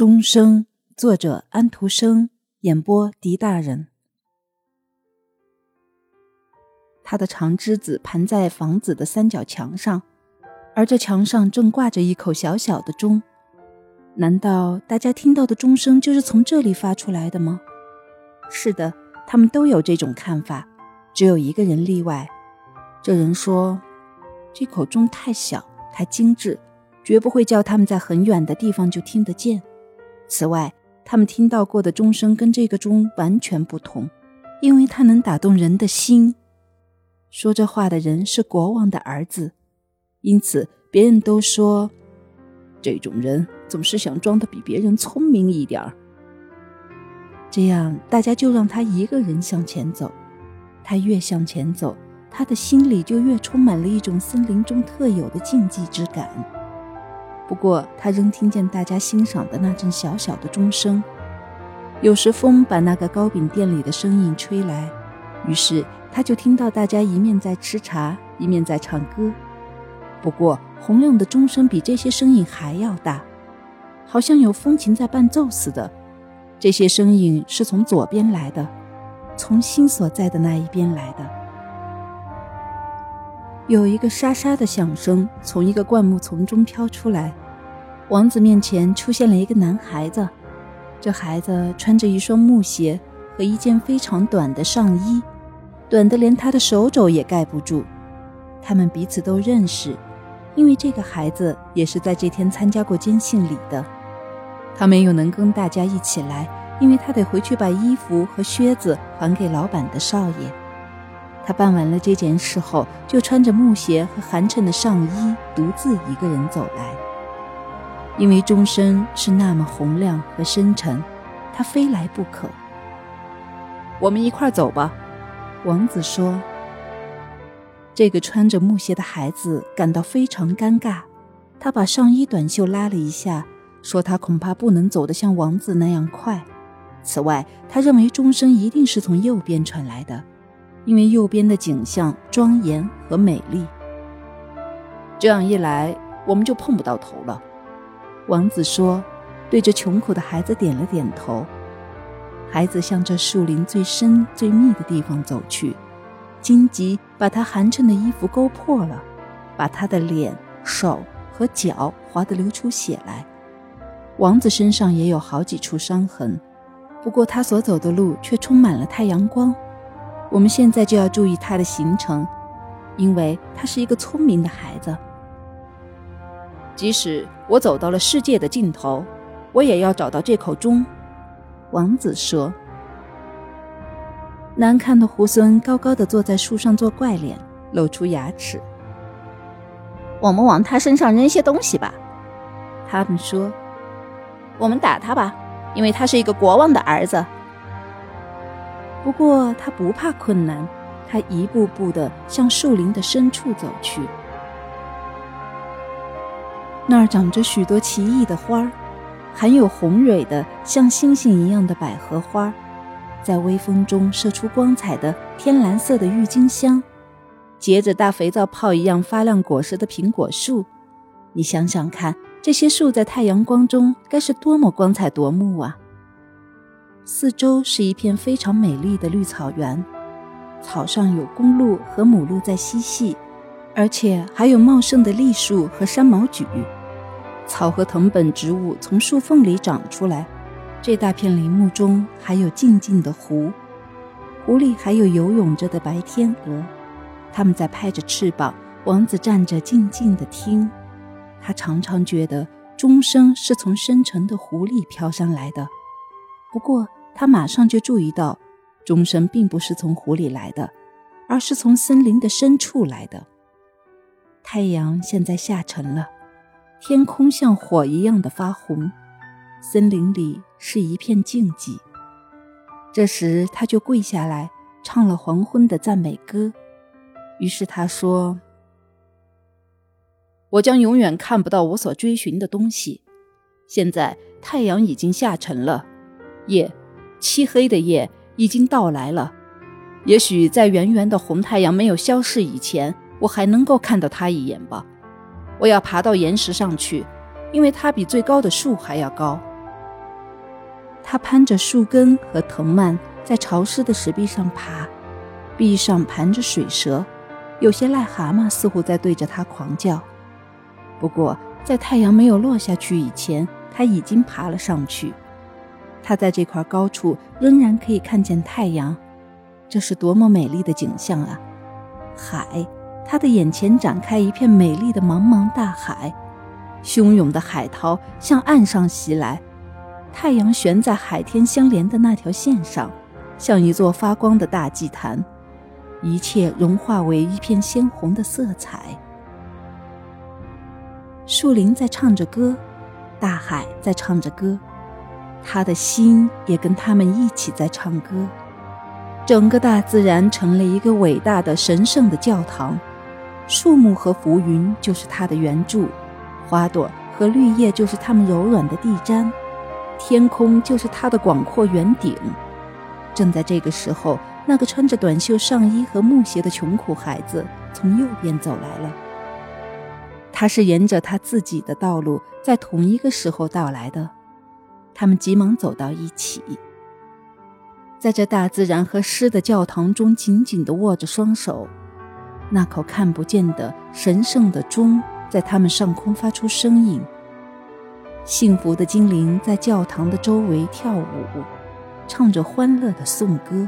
钟声，作者安徒生，演播狄大人。他的长枝子盘在房子的三角墙上，而这墙上正挂着一口小小的钟。难道大家听到的钟声就是从这里发出来的吗？是的，他们都有这种看法，只有一个人例外。这人说：“这口钟太小，太精致，绝不会叫他们在很远的地方就听得见。”此外，他们听到过的钟声跟这个钟完全不同，因为它能打动人的心。说这话的人是国王的儿子，因此别人都说，这种人总是想装的比别人聪明一点儿。这样，大家就让他一个人向前走。他越向前走，他的心里就越充满了一种森林中特有的禁忌之感。不过，他仍听见大家欣赏的那阵小小的钟声。有时风把那个糕饼店里的声音吹来，于是他就听到大家一面在吃茶，一面在唱歌。不过，洪亮的钟声比这些声音还要大，好像有风琴在伴奏似的。这些声音是从左边来的，从心所在的那一边来的。有一个沙沙的响声从一个灌木丛中飘出来。王子面前出现了一个男孩子，这孩子穿着一双木鞋和一件非常短的上衣，短的连他的手肘也盖不住。他们彼此都认识，因为这个孩子也是在这天参加过坚信礼的。他没有能跟大家一起来，因为他得回去把衣服和靴子还给老板的少爷。他办完了这件事后，就穿着木鞋和寒碜的上衣，独自一个人走来。因为钟声是那么洪亮和深沉，他非来不可。我们一块走吧，王子说。这个穿着木鞋的孩子感到非常尴尬，他把上衣短袖拉了一下，说他恐怕不能走得像王子那样快。此外，他认为钟声一定是从右边传来的，因为右边的景象庄严和美丽。这样一来，我们就碰不到头了。王子说：“对着穷苦的孩子点了点头。”孩子向这树林最深、最密的地方走去。荆棘把他寒碜的衣服勾破了，把他的脸、手和脚划得流出血来。王子身上也有好几处伤痕，不过他所走的路却充满了太阳光。我们现在就要注意他的行程，因为他是一个聪明的孩子。即使我走到了世界的尽头，我也要找到这口钟。”王子说。难看的猢狲高高的坐在树上做怪脸，露出牙齿。我们往他身上扔些东西吧，他们说。我们打他吧，因为他是一个国王的儿子。不过他不怕困难，他一步步的向树林的深处走去。那儿长着许多奇异的花儿，含有红蕊的像星星一样的百合花，在微风中射出光彩的天蓝色的郁金香，结着大肥皂泡一样发亮果实的苹果树。你想想看，这些树在太阳光中该是多么光彩夺目啊！四周是一片非常美丽的绿草原，草上有公鹿和母鹿在嬉戏，而且还有茂盛的栗树和山毛榉。草和藤本植物从树缝里长出来，这大片林木中还有静静的湖，湖里还有游泳着的白天鹅，它们在拍着翅膀。王子站着静静地听，他常常觉得钟声是从深沉的湖里飘上来的。不过他马上就注意到，钟声并不是从湖里来的，而是从森林的深处来的。太阳现在下沉了。天空像火一样的发红，森林里是一片静寂。这时，他就跪下来唱了黄昏的赞美歌。于是他说：“我将永远看不到我所追寻的东西。现在太阳已经下沉了，夜，漆黑的夜已经到来了。也许在圆圆的红太阳没有消逝以前，我还能够看到它一眼吧。”我要爬到岩石上去，因为它比最高的树还要高。它攀着树根和藤蔓，在潮湿的石壁上爬，壁上盘着水蛇，有些癞蛤蟆似乎在对着它狂叫。不过，在太阳没有落下去以前，它已经爬了上去。它在这块高处仍然可以看见太阳，这是多么美丽的景象啊！海，他的眼前展开一片美丽的茫茫大海，汹涌的海涛向岸上袭来。太阳悬在海天相连的那条线上，像一座发光的大祭坛，一切融化为一片鲜红的色彩。树林在唱着歌，大海在唱着歌，他的心也跟他们一起在唱歌。整个大自然成了一个伟大的、神圣的教堂，树木和浮云就是它的圆柱，花朵和绿叶就是它们柔软的地毡。天空就是它的广阔圆顶。正在这个时候，那个穿着短袖上衣和木鞋的穷苦孩子从右边走来了。他是沿着他自己的道路，在同一个时候到来的。他们急忙走到一起，在这大自然和诗的教堂中紧紧地握着双手。那口看不见的神圣的钟在他们上空发出声音。幸福的精灵在教堂的周围跳舞，唱着欢乐的颂歌。